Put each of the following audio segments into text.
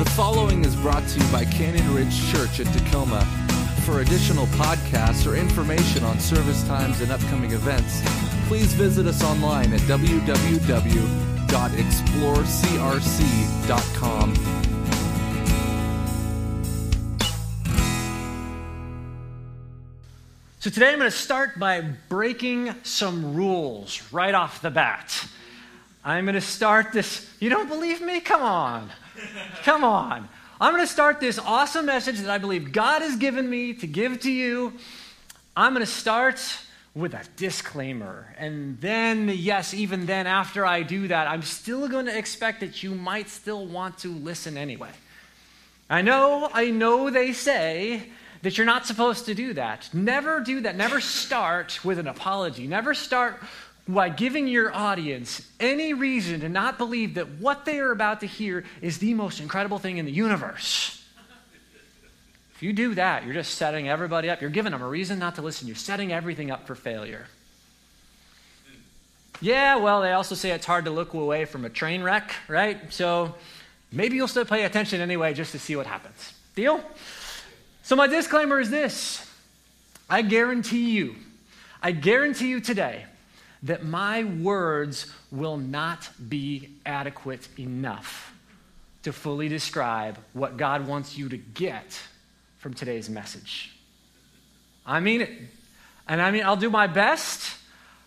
The following is brought to you by Canyon Ridge Church at Tacoma. For additional podcasts or information on service times and upcoming events, please visit us online at www.explorecrc.com. So today I'm going to start by breaking some rules right off the bat. I'm going to start this. You don't believe me? Come on. Come on. I'm going to start this awesome message that I believe God has given me to give to you. I'm going to start with a disclaimer. And then, yes, even then, after I do that, I'm still going to expect that you might still want to listen anyway. I know, I know they say that you're not supposed to do that. Never do that. Never start with an apology. Never start by giving your audience any reason to not believe that what they are about to hear is the most incredible thing in the universe. If you do that, you're just setting everybody up. You're giving them a reason not to listen. You're setting everything up for failure. Yeah, well, they also say it's hard to look away from a train wreck, right? So maybe you'll still pay attention anyway just to see what happens. Deal? So, my disclaimer is this I guarantee you, I guarantee you today that my words will not be adequate enough to fully describe what God wants you to get from today's message. I mean it. And I mean, I'll do my best.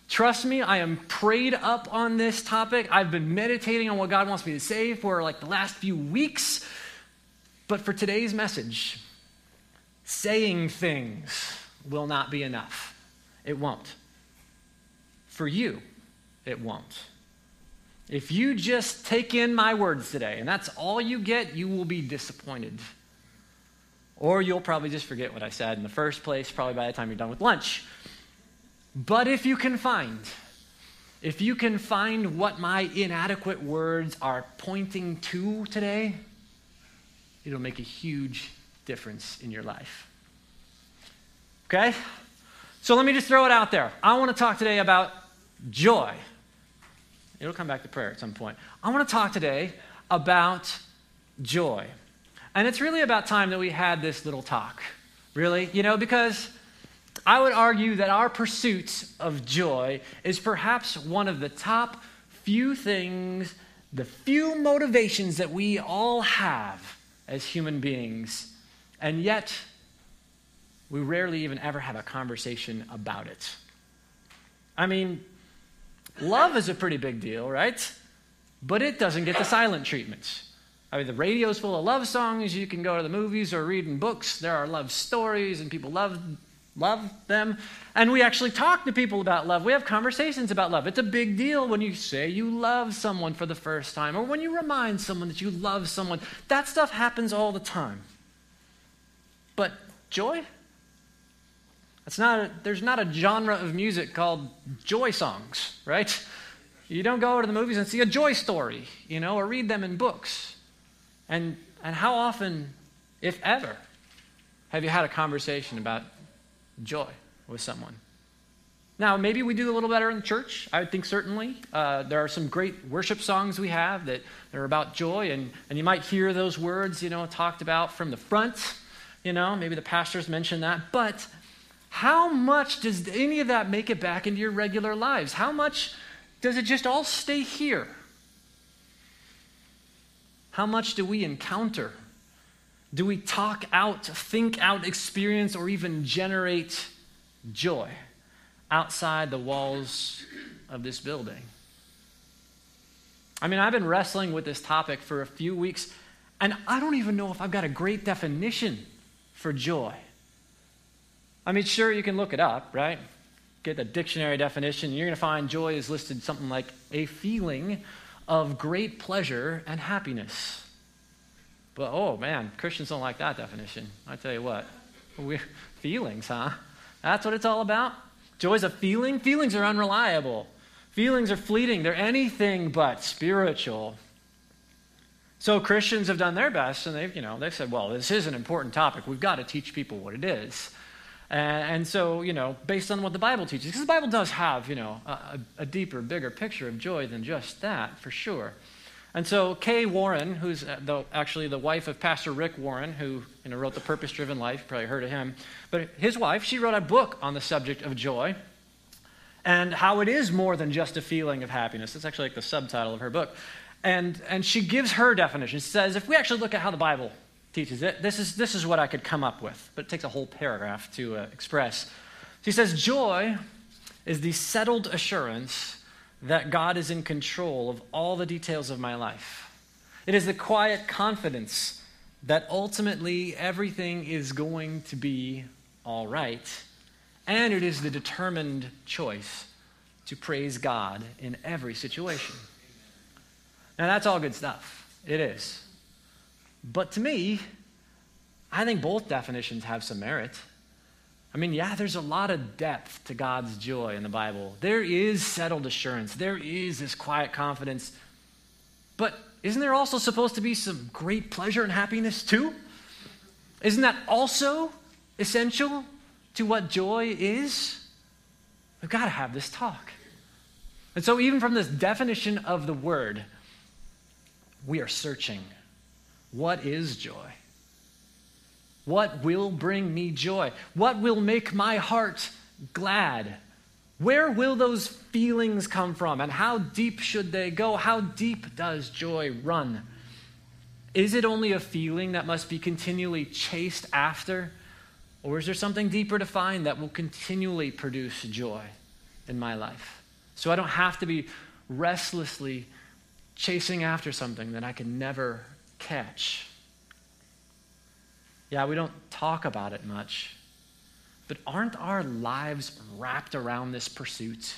Trust me, I am prayed up on this topic. I've been meditating on what God wants me to say for like the last few weeks. But for today's message, saying things will not be enough. It won't. For you, it won't. If you just take in my words today and that's all you get, you will be disappointed. Or you'll probably just forget what I said in the first place, probably by the time you're done with lunch. But if you can find, if you can find what my inadequate words are pointing to today, it'll make a huge difference in your life. Okay? So let me just throw it out there. I want to talk today about joy. It'll come back to prayer at some point. I want to talk today about joy. And it's really about time that we had this little talk. Really? You know, because I would argue that our pursuit of joy is perhaps one of the top few things, the few motivations that we all have as human beings and yet, we rarely even ever have a conversation about it. I mean, love is a pretty big deal, right? But it doesn't get the silent treatment. I mean, the radio's full of love songs. You can go to the movies or read in books. There are love stories, and people love love them. And we actually talk to people about love. We have conversations about love. It's a big deal when you say you love someone for the first time, or when you remind someone that you love someone. That stuff happens all the time. But joy? That's not a, there's not a genre of music called joy songs, right? You don't go to the movies and see a joy story, you know, or read them in books. And, and how often, if ever, have you had a conversation about joy with someone? Now, maybe we do a little better in church. I would think certainly. Uh, there are some great worship songs we have that, that are about joy, and, and you might hear those words, you know, talked about from the front you know, maybe the pastors mentioned that. But how much does any of that make it back into your regular lives? How much does it just all stay here? How much do we encounter? Do we talk out, think out, experience, or even generate joy outside the walls of this building? I mean, I've been wrestling with this topic for a few weeks, and I don't even know if I've got a great definition for joy? I mean, sure, you can look it up, right? Get the dictionary definition. You're going to find joy is listed something like a feeling of great pleasure and happiness. But oh man, Christians don't like that definition. I tell you what, we, feelings, huh? That's what it's all about. Joy is a feeling. Feelings are unreliable. Feelings are fleeting. They're anything but spiritual. So Christians have done their best, and they've, you know, they've said, well, this is an important topic. We've got to teach people what it is. And, so, you know, based on what the Bible teaches, because the Bible does have, you know, a, a deeper, bigger picture of joy than just that, for sure. And so Kay Warren, who's uh, the, actually the wife of Pastor Rick Warren, who you know, wrote The Purpose Driven Life, you probably heard of him, but his wife, she wrote a book on the subject of joy and how it is more than just a feeling of happiness. That's actually like the subtitle of her book. And, and she gives her definition. She says, if we actually look at how the Bible teaches it, this is, this is what I could come up with, but it takes a whole paragraph to uh, express. She says, joy is the settled assurance that God is in control of all the details of my life. It is the quiet confidence that ultimately everything is going to be all right. And it is the determined choice to praise God in every situation. Now, that's all good stuff. It is. But to me, I think both definitions have some merit. I mean, yeah, there's a lot of depth to God's joy in the Bible. There is settled assurance, there is this quiet confidence. But isn't there also supposed to be some great pleasure and happiness too? Isn't that also essential to what joy is? We've got to have this talk. And so, even from this definition of the word, we are searching. What is joy? What will bring me joy? What will make my heart glad? Where will those feelings come from? And how deep should they go? How deep does joy run? Is it only a feeling that must be continually chased after? Or is there something deeper to find that will continually produce joy in my life? So I don't have to be restlessly chasing after something that I can never catch. Yeah, we don't talk about it much. But aren't our lives wrapped around this pursuit?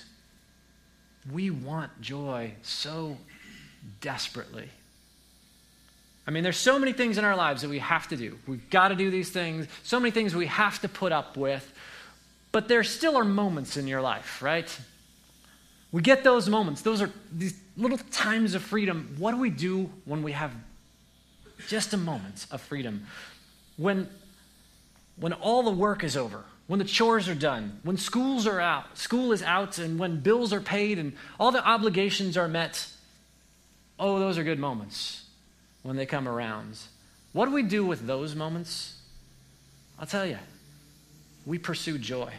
We want joy so desperately. I mean, there's so many things in our lives that we have to do. We've got to do these things, so many things we have to put up with. But there still are moments in your life, right? We get those moments. Those are these little times of freedom. What do we do when we have just a moment of freedom? when, when all the work is over, when the chores are done, when schools are out, school is out, and when bills are paid and all the obligations are met, oh, those are good moments when they come around. What do we do with those moments? I'll tell you, we pursue joy.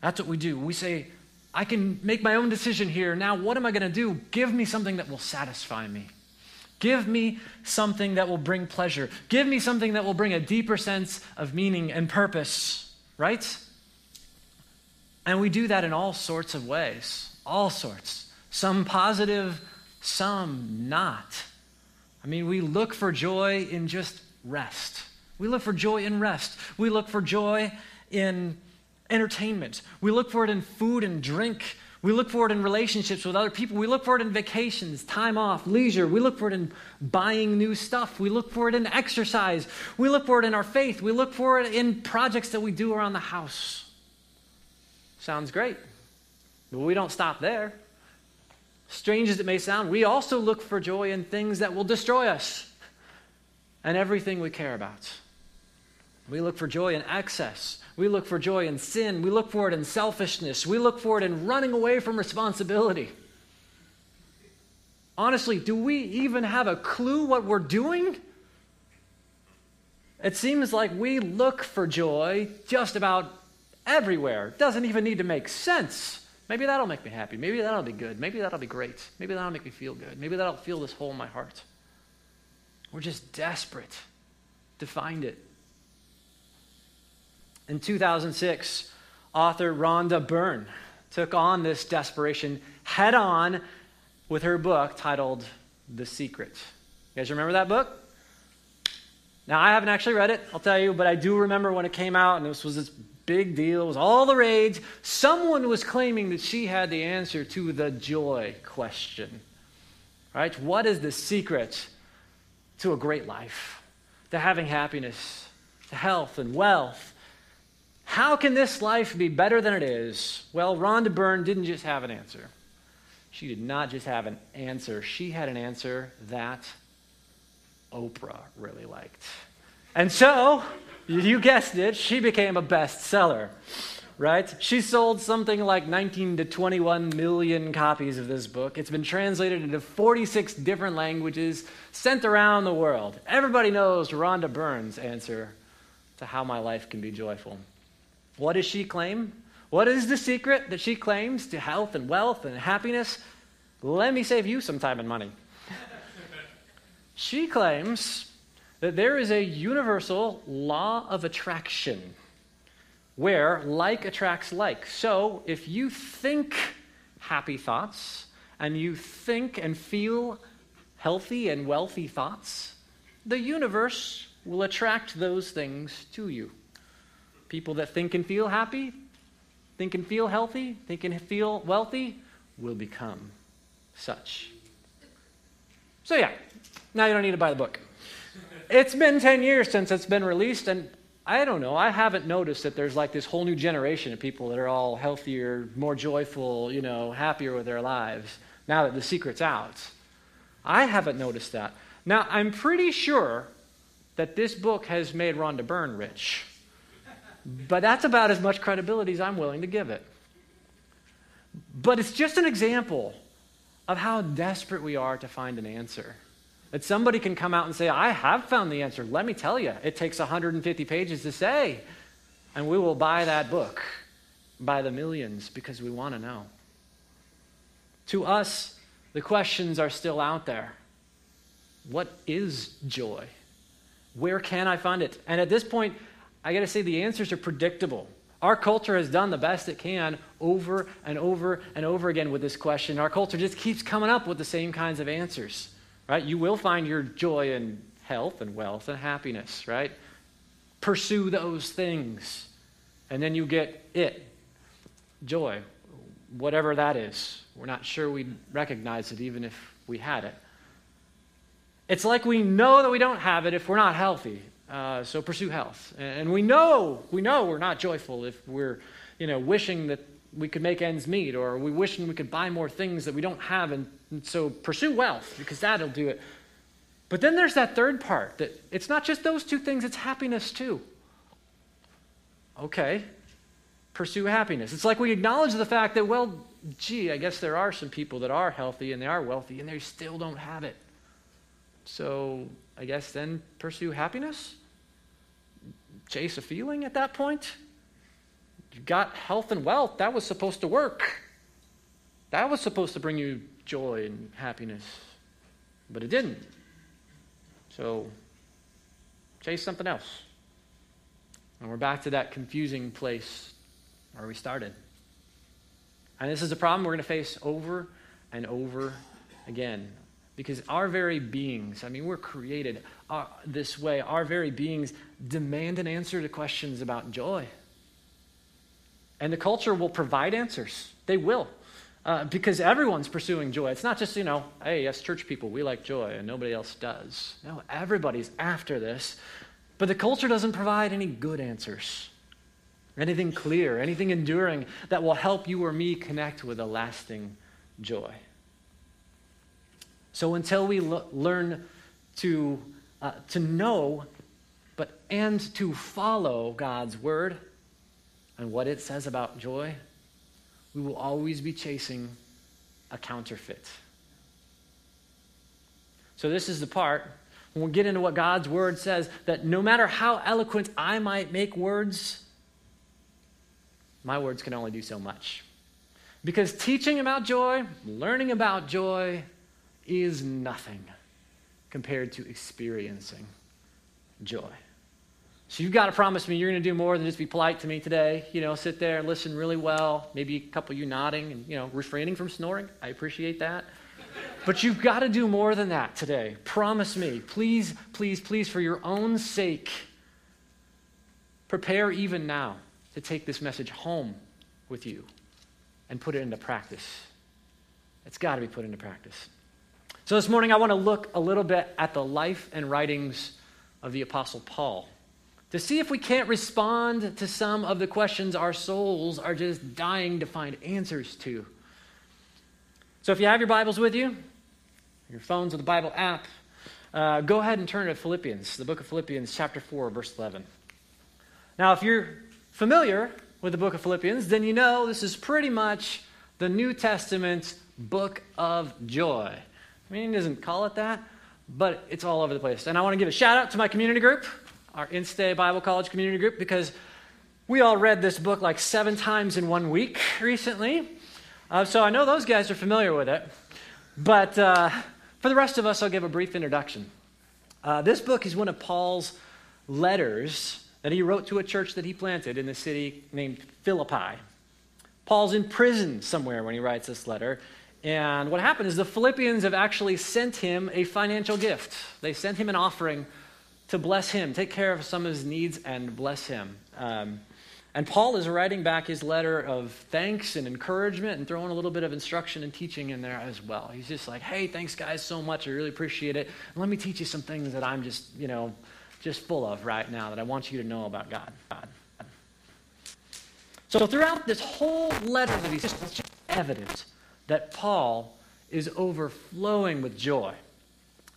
That's what we do. We say, I can make my own decision here. Now, what am I going to do? Give me something that will satisfy me. Give me something that will bring pleasure. Give me something that will bring a deeper sense of meaning and purpose, right? And we do that in all sorts of ways, all sorts. Some positive, some not. I mean, we look for joy in just rest. We look for joy in rest. We look for joy in entertainment. We look for it in food and drink. We look for it in relationships with other people. We look for it in vacations, time off, leisure. We look for it in buying new stuff. We look for it in exercise. We look for it in our faith. We look for it in projects that we do around the house. Sounds great. But we don't stop there. Strange as it may sound, we also look for joy in things that will destroy us and everything we care about. We look for joy in excess. We look for joy in sin. We look for it in selfishness. We look for it in running away from responsibility. Honestly, do we even have a clue what we're doing? It seems like we look for joy just about everywhere. It doesn't even need to make sense. Maybe that'll make me happy. Maybe that'll be good. Maybe that'll be great. Maybe that'll make me feel good. Maybe that'll fill this hole in my heart. We're just desperate to find it. In 2006, author Rhonda Byrne took on this desperation head on with her book titled The Secret. You guys remember that book? Now, I haven't actually read it, I'll tell you, but I do remember when it came out, and this was this big deal. It was all the rage. Someone was claiming that she had the answer to the joy question. Right? What is the secret to a great life, to having happiness, to health and wealth, how can this life be better than it is? Well, Rhonda Byrne didn't just have an answer. She did not just have an answer, she had an answer that Oprah really liked. And so, you guessed it, she became a bestseller. right? She sold something like 19 to 21 million copies of this book. It's been translated into 46 different languages, sent around the world. Everybody knows Rhonda Byrne's answer to how my life can be joyful. What does she claim? What is the secret that she claims to health and wealth and happiness? Let me save you some time and money. she claims that there is a universal law of attraction where like attracts like. So if you think happy thoughts and you think and feel healthy and wealthy thoughts, the universe will attract those things to you. People that think and feel happy, think and feel healthy, think and feel wealthy will become such. So, yeah, now you don't need to buy the book. It's been 10 years since it's been released, and I don't know. I haven't noticed that there's like this whole new generation of people that are all healthier, more joyful, you know, happier with their lives now that the secret's out. I haven't noticed that. Now, I'm pretty sure that this book has made Rhonda Byrne rich. But that's about as much credibility as I'm willing to give it. But it's just an example of how desperate we are to find an answer. That somebody can come out and say, I have found the answer. Let me tell you, it takes 150 pages to say. And we will buy that book by the millions because we want to know. To us, the questions are still out there. What is joy? Where can I find it? And at this point, I got to say the answers are predictable. Our culture has done the best it can over and over and over again with this question. Our culture just keeps coming up with the same kinds of answers right? You will find your joy in health and wealth and happiness, right? Pursue those things. And then you get it joy, whatever that is. We're not sure we'd recognize it even if we had it. It's like we know that we don't have it if we're not healthy. Uh, so pursue health. And we know, we know we're not joyful if we're, you know, wishing that we could make ends meet or we wishing we could buy more things that we don't have and and so pursue wealth because that'll do it. But then there's that third part that it's not just those two things, it's happiness too. Okay, pursue happiness. It's like we acknowledge the fact that, well, gee, I guess there are some people that are healthy and they are wealthy and they still don't have it. So I guess then pursue happiness? Chase a feeling at that point? You got health and wealth. That was supposed to work. That was supposed to bring you joy and happiness. But it didn't. So, chase something else. And we're back to that confusing place where we started. And this is a problem we're going to face over and over again. Because our very beings, I mean, we're created uh, this way, our very beings demand an answer to questions about joy. And the culture will provide answers. They will. Uh, because everyone's pursuing joy. It's not just, you know, hey, us church people, we like joy and nobody else does. No, everybody's after this. But the culture doesn't provide any good answers, anything clear, anything enduring that will help you or me connect with a lasting joy. So until we l- learn to, uh, to know, but and to follow God's word and what it says about joy, we will always be chasing a counterfeit. So, this is the part when we get into what God's word says that no matter how eloquent I might make words, my words can only do so much. Because teaching about joy, learning about joy, is nothing compared to experiencing joy. So you've got to promise me you're going to do more than just be polite to me today. You know, sit there and listen really well. Maybe a couple of you nodding and, you know, refraining from snoring. I appreciate that. But you've got to do more than that today. Promise me. Please, please, please, for your own sake, prepare even now to take this message home with you and put it into practice. It's got to be put into practice. So this morning, I want to look a little bit at the life and writings of the Apostle Paul to see if we can't respond to some of the questions our souls are just dying to find answers to. So if you have your Bibles with you, your phones or the Bible app, uh, go ahead and turn to Philippians, the book of Philippians, chapter 4, verse 11. Now, if you're familiar with the book of Philippians, then you know this is pretty much the New Testament book of joy. I mean, he doesn't call it that, but it's all over the place. And I want to give a shout out to my community group, our Instay Bible College community group, because we all read this book like seven times in one week recently. Uh, so I know those guys are familiar with it. But uh, for the rest of us, I'll give a brief introduction. Uh, this book is one of Paul's letters that he wrote to a church that he planted in the city named Philippi. Paul's in prison somewhere when he writes this letter. And what happened is the Philippians have actually sent him a financial gift. They sent him an offering to bless him, take care of some of his needs, and bless him. Um, and Paul is writing back his letter of thanks and encouragement and throwing a little bit of instruction and teaching in there as well. He's just like, hey, thanks, guys, so much. I really appreciate it. Let me teach you some things that I'm just, you know, just full of right now that I want you to know about God. God. So throughout this whole letter that he's just, evident that Paul is overflowing with joy.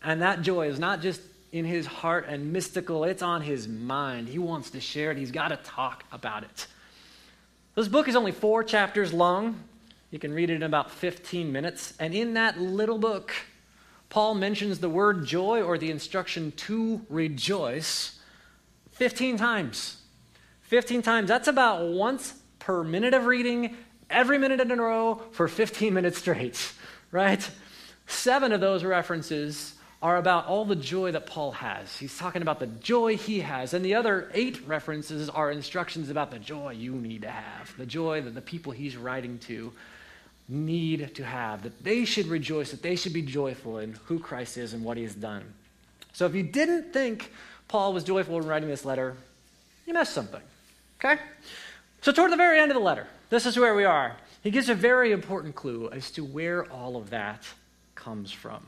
And that joy is not just in his heart and mystical. It's on his mind. He wants to share it. He's got to talk about it. This book is only four chapters long. You can read it in about 15 minutes. And in that little book, Paul mentions the word joy or the instruction to rejoice 15 times. 15 times. That's about once per minute of reading, every minute in a row for 15 minutes straight, right? Seven of those references are about all the joy that Paul has. He's talking about the joy he has. And the other eight references are instructions about the joy you need to have, the joy that the people he's writing to need to have, that they should rejoice, that they should be joyful in who Christ is and what he has done. So if you didn't think Paul was joyful in writing this letter, you missed something. Okay? So, toward the very end of the letter, this is where we are. He gives a very important clue as to where all of that comes from.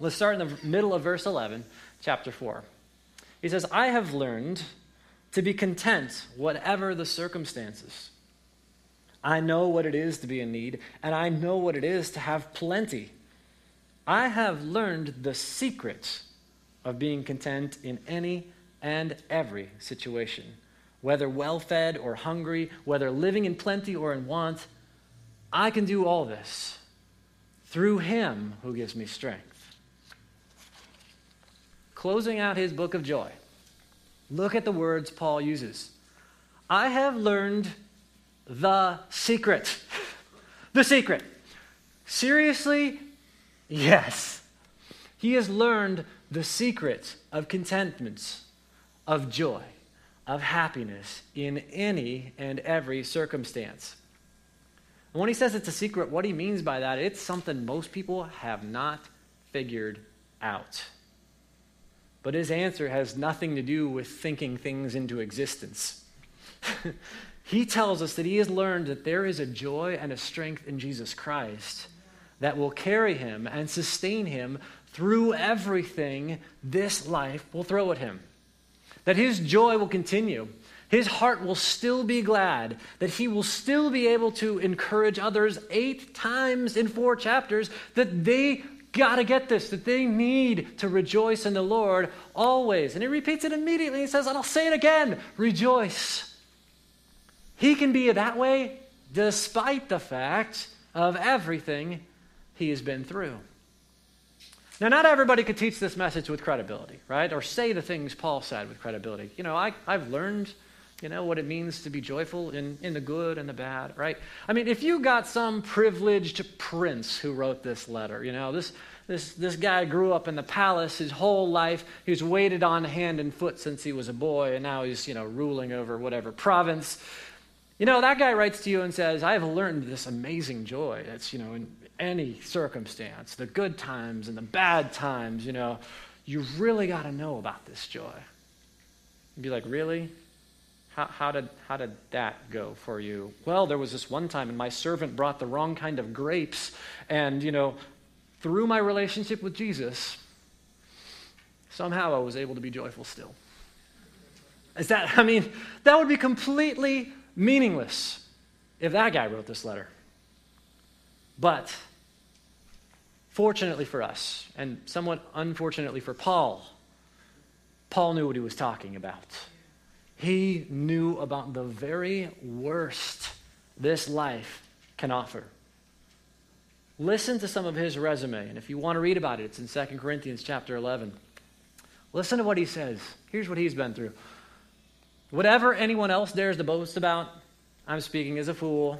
Let's start in the middle of verse 11, chapter 4. He says, I have learned to be content, whatever the circumstances. I know what it is to be in need, and I know what it is to have plenty. I have learned the secret of being content in any and every situation, whether well fed or hungry, whether living in plenty or in want. I can do all this through Him who gives me strength closing out his book of joy, look at the words Paul uses. I have learned the secret. the secret. Seriously? Yes. He has learned the secret of contentment, of joy, of happiness in any and every circumstance. And when he says it's a secret, what he means by that, it's something most people have not figured out. But his answer has nothing to do with thinking things into existence. he tells us that he has learned that there is a joy and a strength in Jesus Christ that will carry him and sustain him through everything this life will throw at him. That his joy will continue. His heart will still be glad, that he will still be able to encourage others eight times in four chapters that they got to get this, that they need to rejoice in the Lord always. And he repeats it immediately. He says, and I'll say it again rejoice. He can be that way despite the fact of everything he has been through. Now, not everybody could teach this message with credibility, right? Or say the things Paul said with credibility. You know, I, I've learned you know what it means to be joyful in, in the good and the bad, right? I mean, if you got some privileged prince who wrote this letter, you know, this, this, this guy grew up in the palace his whole life. He was waited on hand and foot since he was a boy, and now he's, you know, ruling over whatever province. You know, that guy writes to you and says, I have learned this amazing joy. That's, you know, in any circumstance, the good times and the bad times, you know, you've really got to know about this joy. You'd be like, really? How, how, did, how did that go for you? Well, there was this one time, and my servant brought the wrong kind of grapes. And, you know, through my relationship with Jesus, somehow I was able to be joyful still. Is that, I mean, that would be completely meaningless if that guy wrote this letter. But fortunately for us, and somewhat unfortunately for Paul, Paul knew what he was talking about. He knew about the very worst this life can offer. Listen to some of his resume, and if you want to read about it, it's in 2 Corinthians chapter 11. Listen to what he says. Here's what he's been through. Whatever anyone else dares to boast about, I'm speaking as a fool.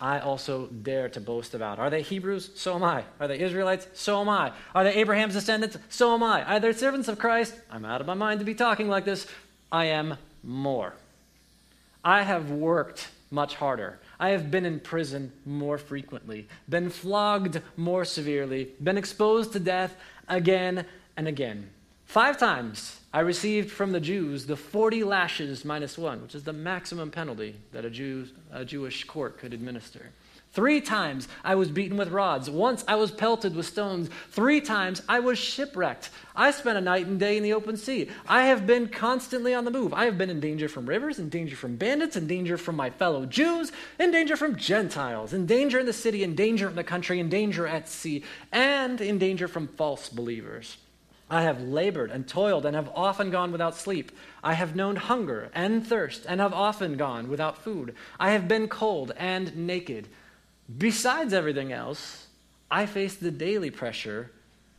I also dare to boast about. Are they Hebrews? So am I. Are they Israelites? So am I. Are they Abraham's descendants? So am I. Are they servants of Christ? I'm out of my mind to be talking like this. I am more. I have worked much harder. I have been in prison more frequently, been flogged more severely, been exposed to death again and again. Five times I received from the Jews the 40 lashes minus one, which is the maximum penalty that a, Jew, a Jewish court could administer. Three times I was beaten with rods. Once I was pelted with stones. Three times I was shipwrecked. I spent a night and day in the open sea. I have been constantly on the move. I have been in danger from rivers, in danger from bandits, in danger from my fellow Jews, in danger from Gentiles, in danger in the city, in danger in the country, in danger at sea, and in danger from false believers. I have labored and toiled and have often gone without sleep. I have known hunger and thirst and have often gone without food. I have been cold and naked. Besides everything else, I face the daily pressure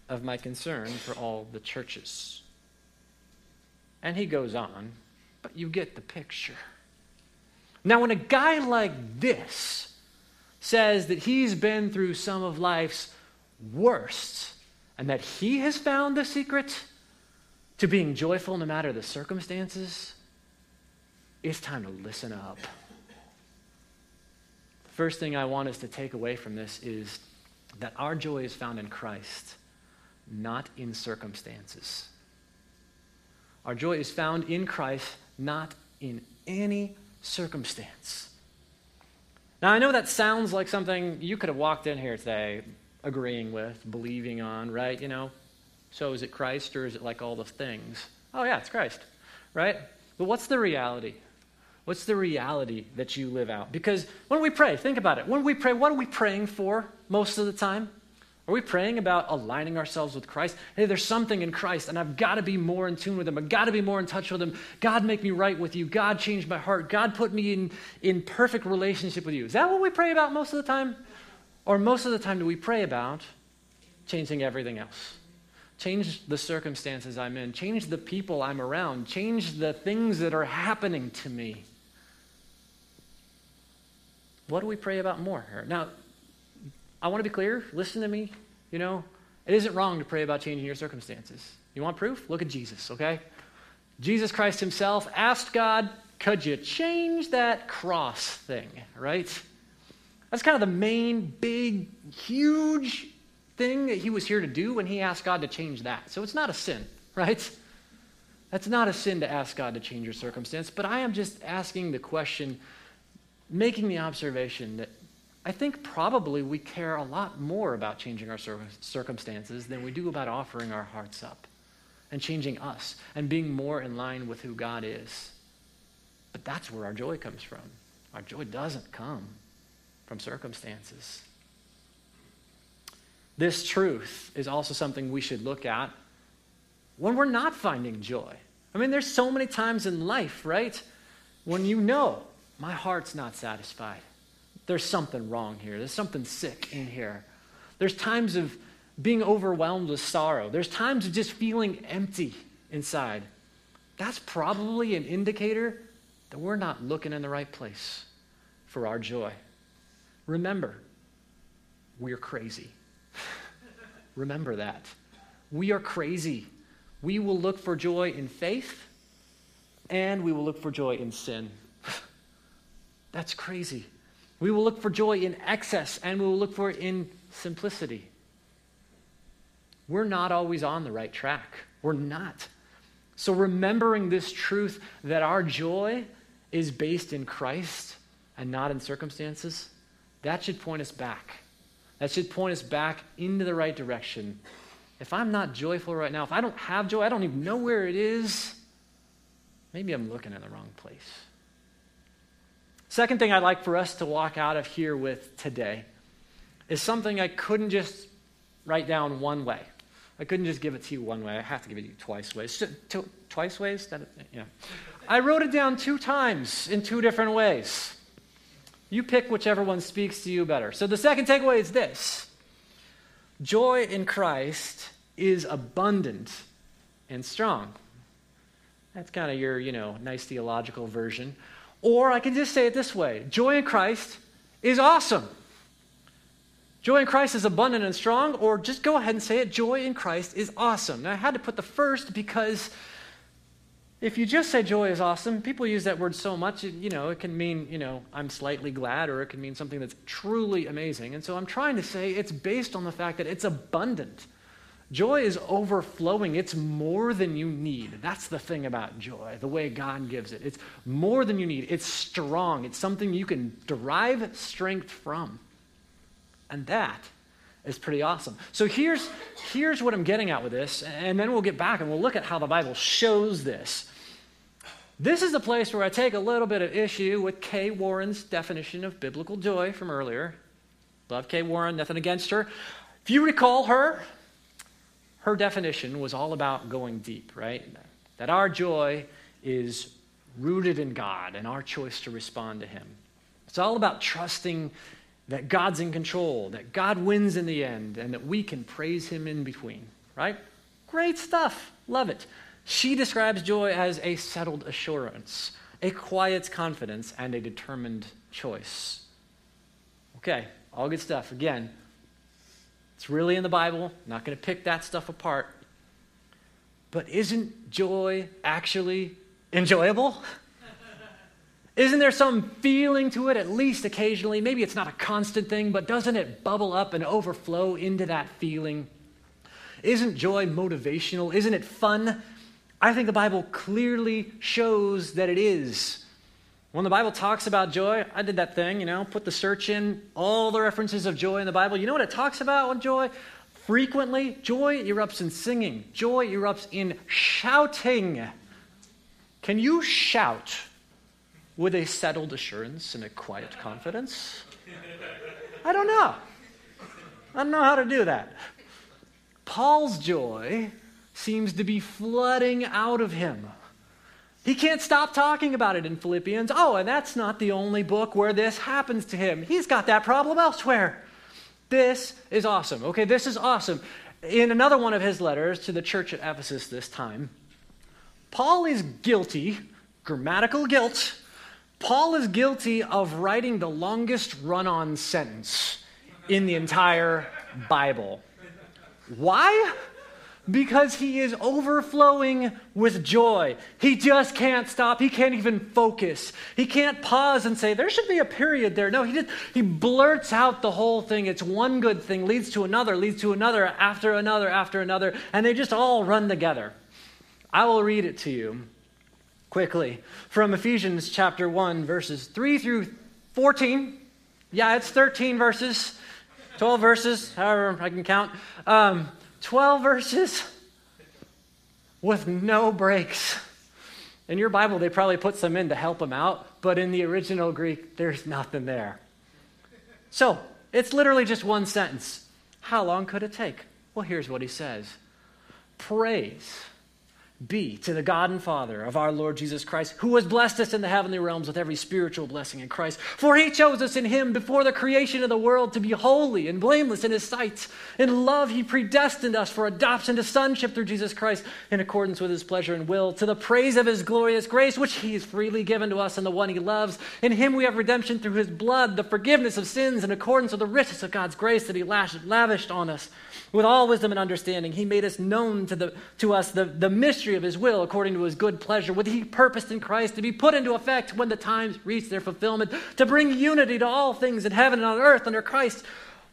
of my concern for all the churches. And he goes on, but you get the picture. Now, when a guy like this says that he's been through some of life's worst and that he has found the secret to being joyful no matter the circumstances, it's time to listen up. First thing I want us to take away from this is that our joy is found in Christ, not in circumstances. Our joy is found in Christ, not in any circumstance. Now, I know that sounds like something you could have walked in here today agreeing with, believing on, right? You know, so is it Christ or is it like all the things? Oh, yeah, it's Christ, right? But what's the reality? What's the reality that you live out? Because when we pray, think about it. When we pray, what are we praying for most of the time? Are we praying about aligning ourselves with Christ? Hey, there's something in Christ, and I've got to be more in tune with Him. I've got to be more in touch with Him. God, make me right with you. God, change my heart. God, put me in, in perfect relationship with you. Is that what we pray about most of the time? Or most of the time, do we pray about changing everything else? Change the circumstances I'm in, change the people I'm around, change the things that are happening to me. What do we pray about more here? Now, I want to be clear. Listen to me. You know, it isn't wrong to pray about changing your circumstances. You want proof? Look at Jesus, okay? Jesus Christ himself asked God, could you change that cross thing, right? That's kind of the main, big, huge thing that he was here to do when he asked God to change that. So it's not a sin, right? That's not a sin to ask God to change your circumstance, but I am just asking the question making the observation that I think probably we care a lot more about changing our circumstances than we do about offering our hearts up and changing us and being more in line with who God is. But that's where our joy comes from. Our joy doesn't come from circumstances. This truth is also something we should look at when we're not finding joy. I mean, there's so many times in life, right, when you know my heart's not satisfied. There's something wrong here. There's something sick in here. There's times of being overwhelmed with sorrow. There's times of just feeling empty inside. That's probably an indicator that we're not looking in the right place for our joy. Remember, we're crazy. Remember that. We are crazy. We will look for joy in faith and we will look for joy in sin. That's crazy. We will look for joy in excess and we will look for it in simplicity. We're not always on the right track. We're not. So, remembering this truth that our joy is based in Christ and not in circumstances, that should point us back. That should point us back into the right direction. If I'm not joyful right now, if I don't have joy, I don't even know where it is, maybe I'm looking in the wrong place. Second thing I'd like for us to walk out of here with today is something I couldn't just write down one way. I couldn't just give it to you one way. I have to give it to you twice ways. Twice ways? Yeah. I wrote it down two times in two different ways. You pick whichever one speaks to you better. So the second takeaway is this joy in Christ is abundant and strong. That's kind of your, you know, nice theological version. Or I can just say it this way joy in Christ is awesome. Joy in Christ is abundant and strong, or just go ahead and say it joy in Christ is awesome. Now, I had to put the first because if you just say joy is awesome, people use that word so much, you know, it can mean, you know, I'm slightly glad, or it can mean something that's truly amazing. And so I'm trying to say it's based on the fact that it's abundant. Joy is overflowing. It's more than you need. That's the thing about joy, the way God gives it. It's more than you need. It's strong. It's something you can derive strength from. And that is pretty awesome. So here's, here's what I'm getting at with this, and then we'll get back and we'll look at how the Bible shows this. This is the place where I take a little bit of issue with Kay Warren's definition of biblical joy from earlier. Love Kay Warren, nothing against her. If you recall her, her definition was all about going deep, right? That our joy is rooted in God and our choice to respond to Him. It's all about trusting that God's in control, that God wins in the end, and that we can praise Him in between, right? Great stuff. Love it. She describes joy as a settled assurance, a quiet confidence, and a determined choice. Okay, all good stuff. Again, it's really in the Bible. I'm not going to pick that stuff apart. But isn't joy actually enjoyable? Isn't there some feeling to it, at least occasionally? Maybe it's not a constant thing, but doesn't it bubble up and overflow into that feeling? Isn't joy motivational? Isn't it fun? I think the Bible clearly shows that it is. When the Bible talks about joy, I did that thing, you know, put the search in, all the references of joy in the Bible. You know what it talks about with joy? Frequently, joy erupts in singing, joy erupts in shouting. Can you shout with a settled assurance and a quiet confidence? I don't know. I don't know how to do that. Paul's joy seems to be flooding out of him. He can't stop talking about it in Philippians. Oh, and that's not the only book where this happens to him. He's got that problem elsewhere. This is awesome. Okay, this is awesome. In another one of his letters to the church at Ephesus this time, Paul is guilty, grammatical guilt. Paul is guilty of writing the longest run on sentence in the entire Bible. Why? because he is overflowing with joy. He just can't stop. He can't even focus. He can't pause and say, there should be a period there. No, he just he blurts out the whole thing. It's one good thing leads to another, leads to another, after another, after another, and they just all run together. I will read it to you quickly from Ephesians chapter 1, verses 3 through 14. Yeah, it's 13 verses, 12 verses, however I can count. Um, 12 verses with no breaks. In your Bible, they probably put some in to help them out, but in the original Greek, there's nothing there. So, it's literally just one sentence. How long could it take? Well, here's what he says Praise be to the God and Father of our Lord Jesus Christ, who has blessed us in the heavenly realms with every spiritual blessing in Christ. For he chose us in him before the creation of the world to be holy and blameless in his sight. In love, he predestined us for adoption to sonship through Jesus Christ in accordance with his pleasure and will, to the praise of his glorious grace, which he has freely given to us in the one he loves. In him we have redemption through his blood, the forgiveness of sins in accordance with the riches of God's grace that he lavished on us. With all wisdom and understanding, he made us known to, the, to us the, the mystery of his will according to his good pleasure, which he purposed in Christ to be put into effect when the times reach their fulfillment, to bring unity to all things in heaven and on earth under Christ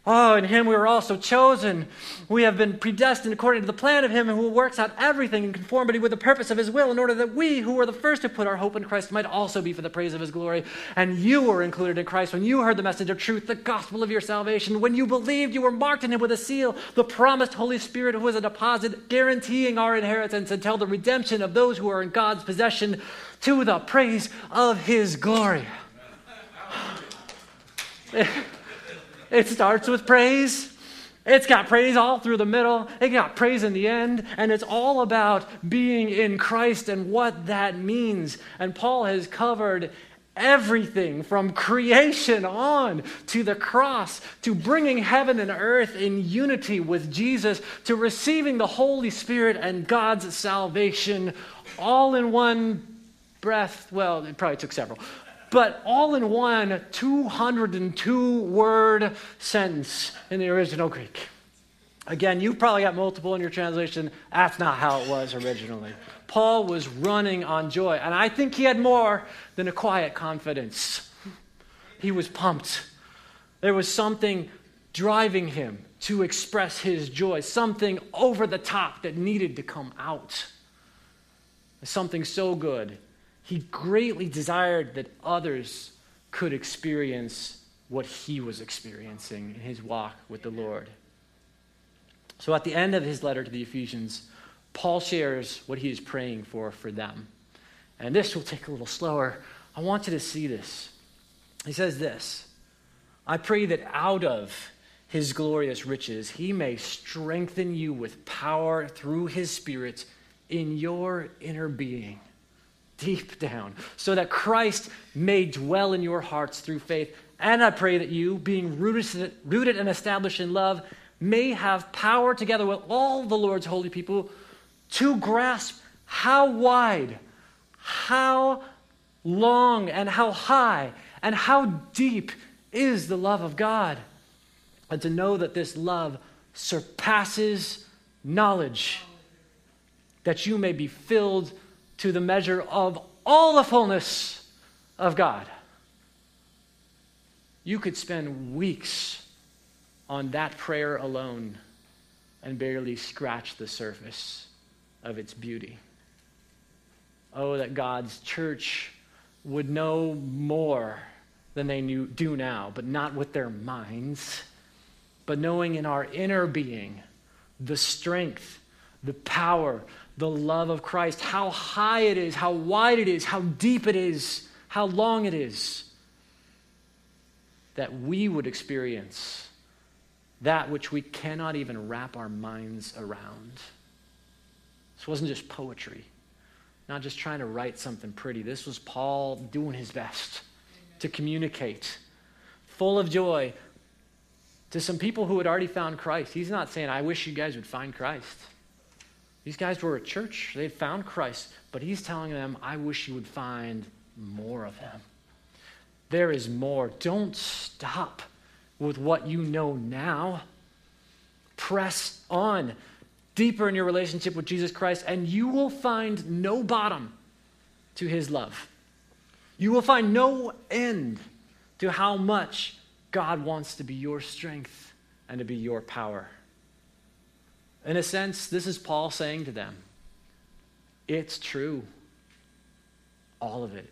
Oh, in him we were also chosen. We have been predestined according to the plan of him who works out everything in conformity with the purpose of his will, in order that we, who were the first to put our hope in Christ, might also be for the praise of his glory. And you were included in Christ when you heard the message of truth, the gospel of your salvation. When you believed, you were marked in him with a seal, the promised Holy Spirit, who was a deposit guaranteeing our inheritance until the redemption of those who are in God's possession to the praise of his glory. It starts with praise, It's got praise all through the middle, it got praise in the end, and it's all about being in Christ and what that means. And Paul has covered everything from creation on to the cross, to bringing heaven and earth in unity with Jesus, to receiving the Holy Spirit and God's salvation all in one breath. Well, it probably took several, but all in one 202 word sentence in the original Greek. Again, you've probably got multiple in your translation. That's not how it was originally. Paul was running on joy, and I think he had more than a quiet confidence. He was pumped. There was something driving him to express his joy, something over the top that needed to come out. Something so good he greatly desired that others could experience what he was experiencing in his walk with the Lord. So at the end of his letter to the Ephesians, Paul shares what he is praying for for them. And this will take a little slower. I want you to see this. He says this I pray that out of his glorious riches he may strengthen you with power through his Spirit in your inner being deep down, so that Christ may dwell in your hearts through faith. And I pray that you, being rooted, and established in love, may have power together with all the Lord's holy people to grasp how wide, how long, and how high, and how deep is the love of God. And to know that this love surpasses knowledge, that you may be filled to the measure of all the fullness of God. You could spend weeks on that prayer alone and barely scratch the surface of its beauty. Oh, that God's church would know more than they knew, do now, but not with their minds, but knowing in our inner being the strength, the power, the love of Christ, how high it is, how wide it is, how deep it is, how long it is, that we would experience that which we cannot even wrap our minds around. This wasn't just poetry, not just trying to write something pretty. This was Paul doing his best to communicate, full of joy to some people who had already found Christ. He's not saying, I wish you guys would find Christ. These guys were a church, they found Christ, but he's telling them, I wish you would find more of him. There is more. Don't stop with what you know now. Press on deeper in your relationship with Jesus Christ, and you will find no bottom to his love. You will find no end to how much God wants to be your strength and to be your power. In a sense, this is Paul saying to them it's true. All of it.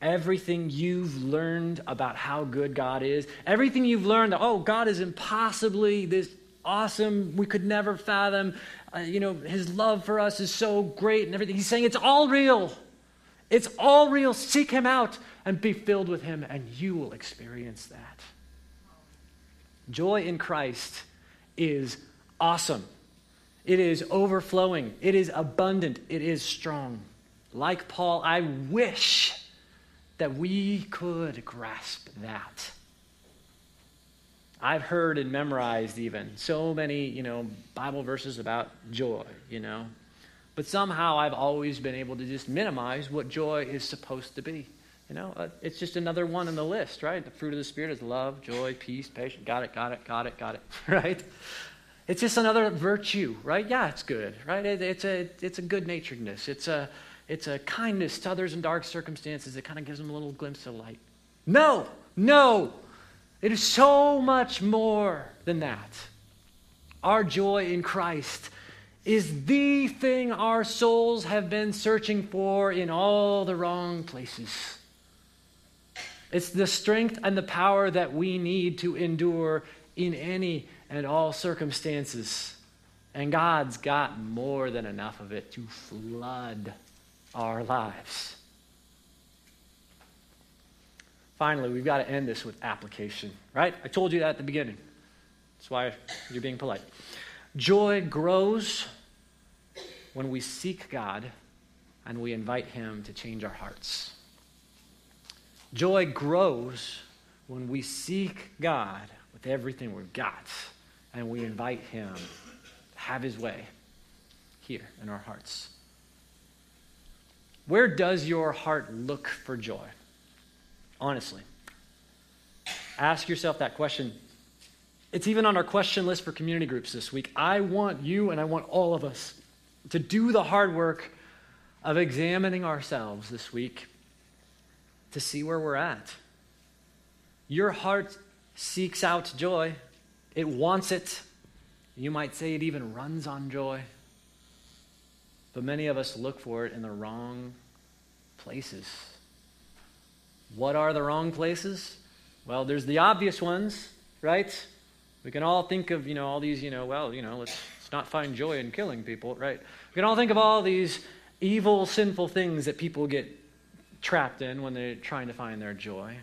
Everything you've learned about how good God is, everything you've learned that, oh, God is impossibly this awesome, we could never fathom, uh, you know, his love for us is so great and everything. He's saying it's all real. It's all real. Seek him out and be filled with him, and you will experience that. Joy in Christ is awesome. It is overflowing. It is abundant. It is strong. Like Paul, I wish that we could grasp that. I've heard and memorized even so many, you know, Bible verses about joy, you know. But somehow I've always been able to just minimize what joy is supposed to be. You know, uh, it's just another one in the list, right? The fruit of the Spirit is love, joy, peace, patience. Got it, got it, got it, got it, right? It's just another virtue, right? Yeah, it's good, right? It, it's a it's a good naturedness. It's a it's a kindness to others in dark circumstances that kind of gives them a little glimpse of light. No, no, it is so much more than that. Our joy in Christ is the thing our souls have been searching for in all the wrong places. It's the strength and the power that we need to endure in any and all circumstances. And God's got more than enough of it to flood our lives. Finally, we've got to end this with application, right? I told you that at the beginning. That's why you're being polite. Joy grows when we seek God and we invite Him to change our hearts. Joy grows when we seek God with everything we've got and we invite Him have His way here in our hearts. Where does your heart look for joy? Honestly. Ask yourself that question. It's even on our question list for community groups this week. I want you and I want all of us to do the hard work of examining ourselves this week to see where we're at. Your heart seeks out joy, it wants it. You might say it even runs on joy. But many of us look for it in the wrong places. What are the wrong places? Well, there's the obvious ones, right? We can all think of, you know, all these, you know, well, you know, let's, let's not find joy in killing people, right? We can all think of all these evil, sinful things that people get trapped in when they're trying to find their joy.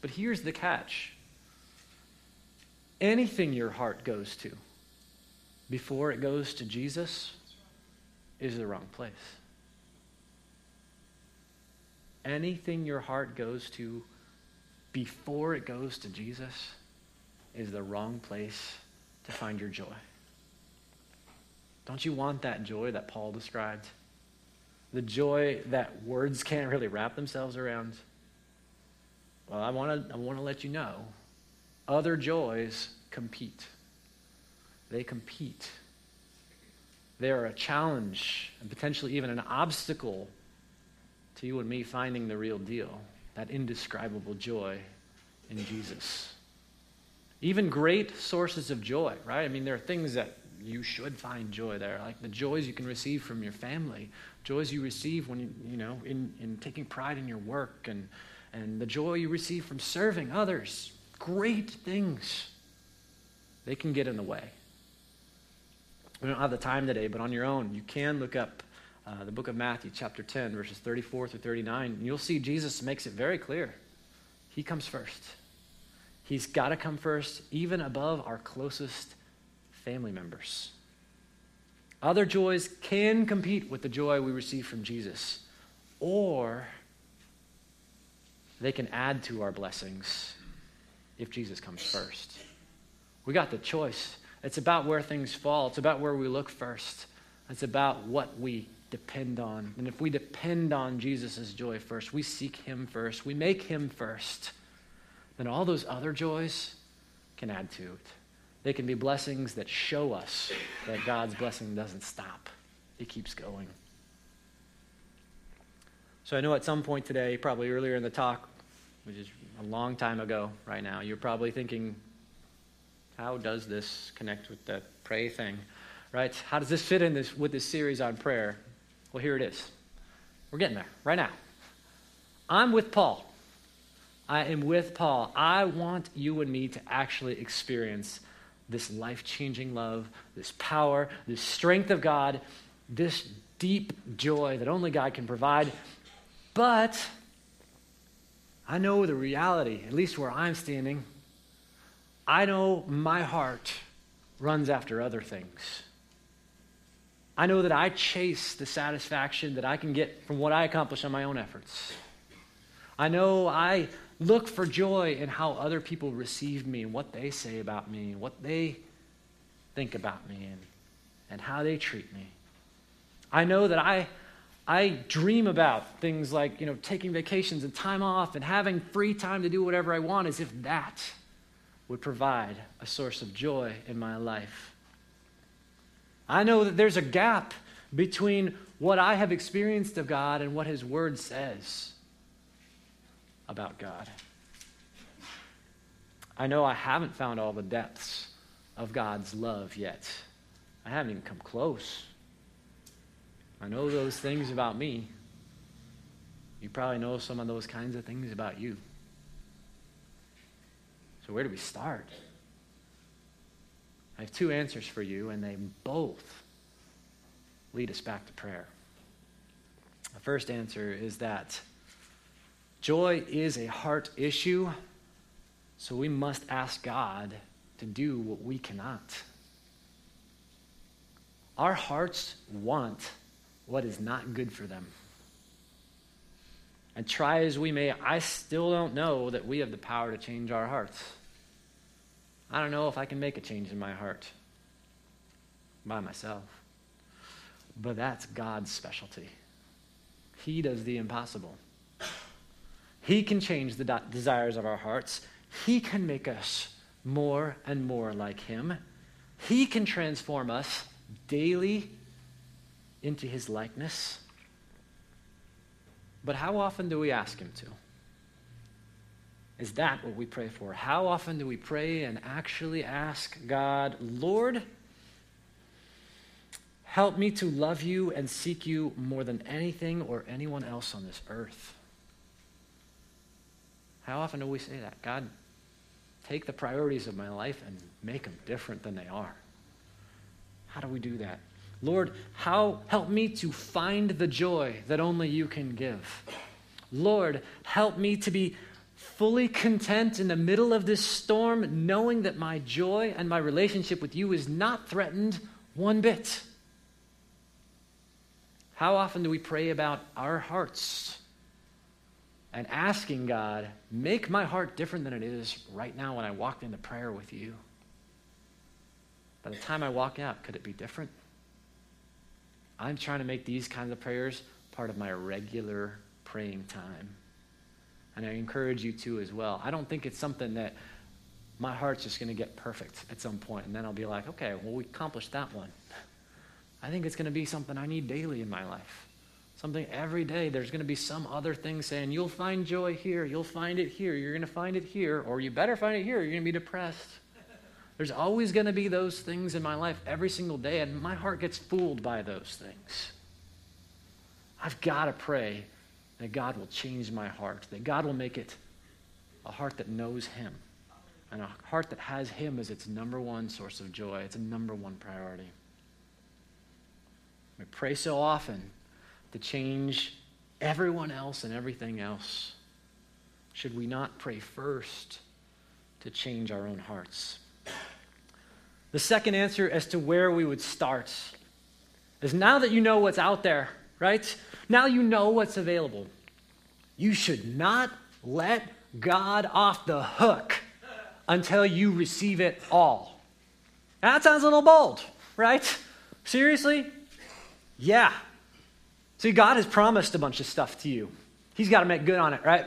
But here's the catch anything your heart goes to before it goes to Jesus is the wrong place. Anything your heart goes to before it goes to Jesus is the wrong place to find your joy. Don't you want that joy that Paul described? The joy that words can't really wrap themselves around? Well, I want to I want to let you know other joys compete. They compete. They are a challenge and potentially even an obstacle to you and me finding the real deal, that indescribable joy in Jesus. Even great sources of joy, right? I mean, there are things that you should find joy there, like the joys you can receive from your family, joys you receive when you, you know, in, in taking pride in your work, and, and the joy you receive from serving others. Great things. They can get in the way. We don't have the time today, but on your own, you can look up uh, the book of Matthew, chapter 10, verses 34 through 39, and you'll see Jesus makes it very clear. He comes first. He's got to come first, even above our closest family members. Other joys can compete with the joy we receive from Jesus, or they can add to our blessings if Jesus comes first. We got the choice. It's about where things fall, it's about where we look first, it's about what we depend on. And if we depend on Jesus' joy first, we seek Him first, we make Him first, then all those other joys can add to it. They can be blessings that show us that God's blessing doesn't stop, it keeps going. So I know at some point today, probably earlier in the talk, which is a long time ago right now, you're probably thinking, how does this connect with the pray thing? Right? How does this fit in this with this series on prayer? Well, here it is. We're getting there right now. I'm with Paul. I am with Paul. I want you and me to actually experience this life changing love, this power, this strength of God, this deep joy that only God can provide. But I know the reality, at least where I'm standing. I know my heart runs after other things. I know that I chase the satisfaction that I can get from what I accomplish on my own efforts. I know I look for joy in how other people receive me and what they say about me and what they think about me and, and how they treat me. I know that I, I dream about things like, you know, taking vacations and time off and having free time to do whatever I want as if that would provide a source of joy in my life. I know that there's a gap between what I have experienced of God and what His Word says about God. I know I haven't found all the depths of God's love yet. I haven't even come close. I know those things about me. You probably know some of those kinds of things about you. So, where do we start? I have two answers for you, and they both lead us back to prayer. The first answer is that Joy is a heart issue, so we must ask God to do what we cannot. Our hearts want what is not good for them. And try as we may, I still don't know that we have the power to change our hearts. I don't know if I can make a change in my heart by myself. But that's God's specialty. He does the impossible. He can change the desires of our hearts. He can make us more and more like Him. He can transform us daily into His likeness. But how often do we ask Him to? Is that what we pray for? How often do we pray and actually ask God, Lord, help me to love you and seek you more than anything or anyone else on this earth? How often do we say that? God, take the priorities of my life and make them different than they are. How do we do that? Lord, how help me to find the joy that only you can give. Lord, help me to be fully content in the middle of this storm, knowing that my joy and my relationship with you is not threatened one bit. How often do we pray about our hearts and asking God, make my heart different than it is right now when I walked into prayer with you? By the time I walk out, could it be different? I'm trying to make these kinds of prayers part of my regular praying time. And I encourage you to as well. I don't think it's something that my heart's just going to get perfect at some point, and then I'll be like, okay, well, we accomplished that one. I think it's going to be something I need daily in my life. Something every day, there's going to be some other thing saying, you'll find joy here, you'll find it here, you're going to find it here, or you better find it here, you're going to be depressed. There's always going to be those things in my life every single day, and my heart gets fooled by those things. I've got to pray that God will change my heart, that God will make it a heart that knows Him, and a heart that has Him as its number one source of joy, it's a number one priority. We pray so often to change everyone else and everything else. Should we not pray first to change our own hearts? The second answer as to where we would start is now that you know what's out there, right? Now you know what's available. You should not let God off the hook until you receive it all. That sounds a little bold, right? Seriously? Yeah. See, God has promised a bunch of stuff to you. He's got to make good on it, right?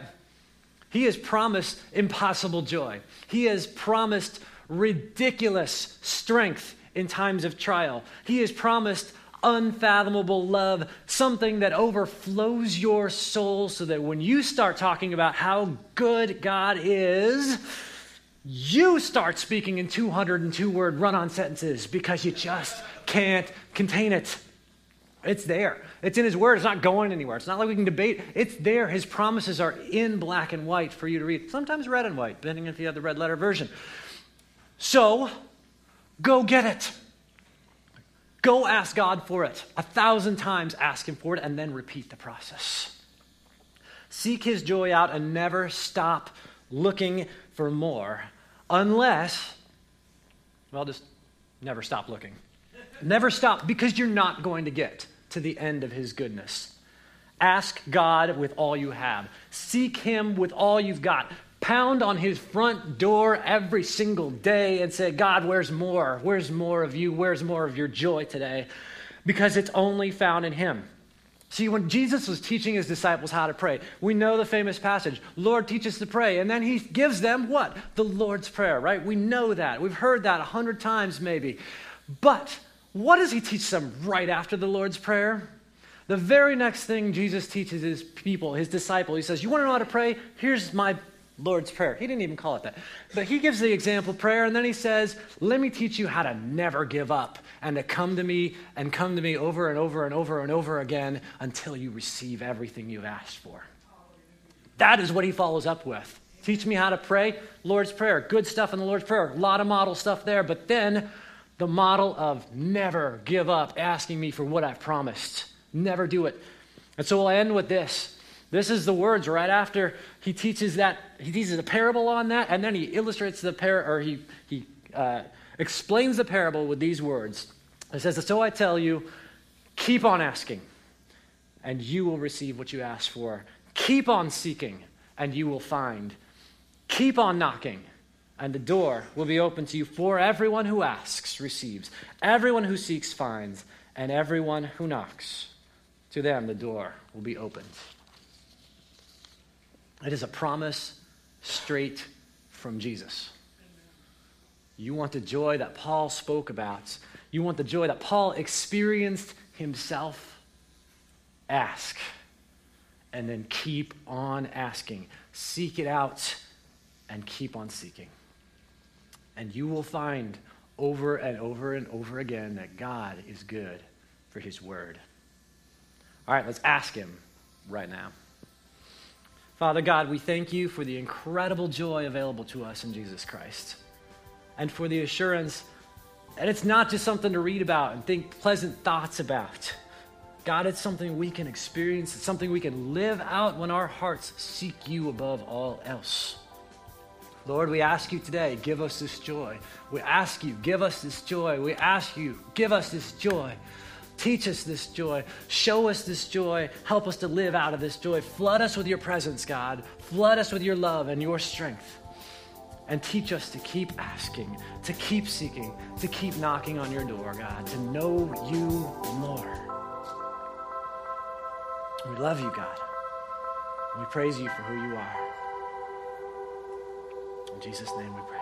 He has promised impossible joy. He has promised ridiculous strength in times of trial. He has promised unfathomable love, something that overflows your soul so that when you start talking about how good God is, you start speaking in 202 word run on sentences because you just can't contain it. It's there. It's in His Word. It's not going anywhere. It's not like we can debate. It's there. His promises are in black and white for you to read. Sometimes red and white, depending if you have the red letter version. So, go get it. Go ask God for it. A thousand times ask Him for it, and then repeat the process. Seek His joy out and never stop looking for more, unless, well, just never stop looking. Never stop because you're not going to get to the end of His goodness. Ask God with all you have. Seek Him with all you've got pound on his front door every single day and say, God, where's more? Where's more of you? Where's more of your joy today? Because it's only found in him. See, when Jesus was teaching his disciples how to pray, we know the famous passage, Lord, teach us to pray. And then he gives them what? The Lord's Prayer, right? We know that. We've heard that a hundred times maybe. But what does he teach them right after the Lord's Prayer? The very next thing Jesus teaches his people, his disciple, he says, You want to know how to pray? Here's my Lord's Prayer. He didn't even call it that. But he gives the example prayer, and then he says, Let me teach you how to never give up and to come to me and come to me over and over and over and over again until you receive everything you've asked for. That is what he follows up with. Teach me how to pray. Lord's Prayer. Good stuff in the Lord's Prayer. A lot of model stuff there. But then the model of never give up asking me for what I've promised. Never do it. And so we'll end with this. This is the words right after he teaches that he teaches a parable on that, and then he illustrates the par or he he uh, explains the parable with these words. It says, So I tell you, keep on asking, and you will receive what you ask for. Keep on seeking, and you will find. Keep on knocking, and the door will be open to you. For everyone who asks receives, everyone who seeks finds, and everyone who knocks, to them the door will be opened. It is a promise straight from Jesus. You want the joy that Paul spoke about. You want the joy that Paul experienced himself. Ask. And then keep on asking. Seek it out and keep on seeking. And you will find over and over and over again that God is good for his word. All right, let's ask him right now. Father God, we thank you for the incredible joy available to us in Jesus Christ and for the assurance that it's not just something to read about and think pleasant thoughts about. God, it's something we can experience, it's something we can live out when our hearts seek you above all else. Lord, we ask you today, give us this joy. We ask you, give us this joy. We ask you, give us this joy. Teach us this joy. Show us this joy. Help us to live out of this joy. Flood us with your presence, God. Flood us with your love and your strength. And teach us to keep asking, to keep seeking, to keep knocking on your door, God, to know you more. We love you, God. We praise you for who you are. In Jesus' name we pray.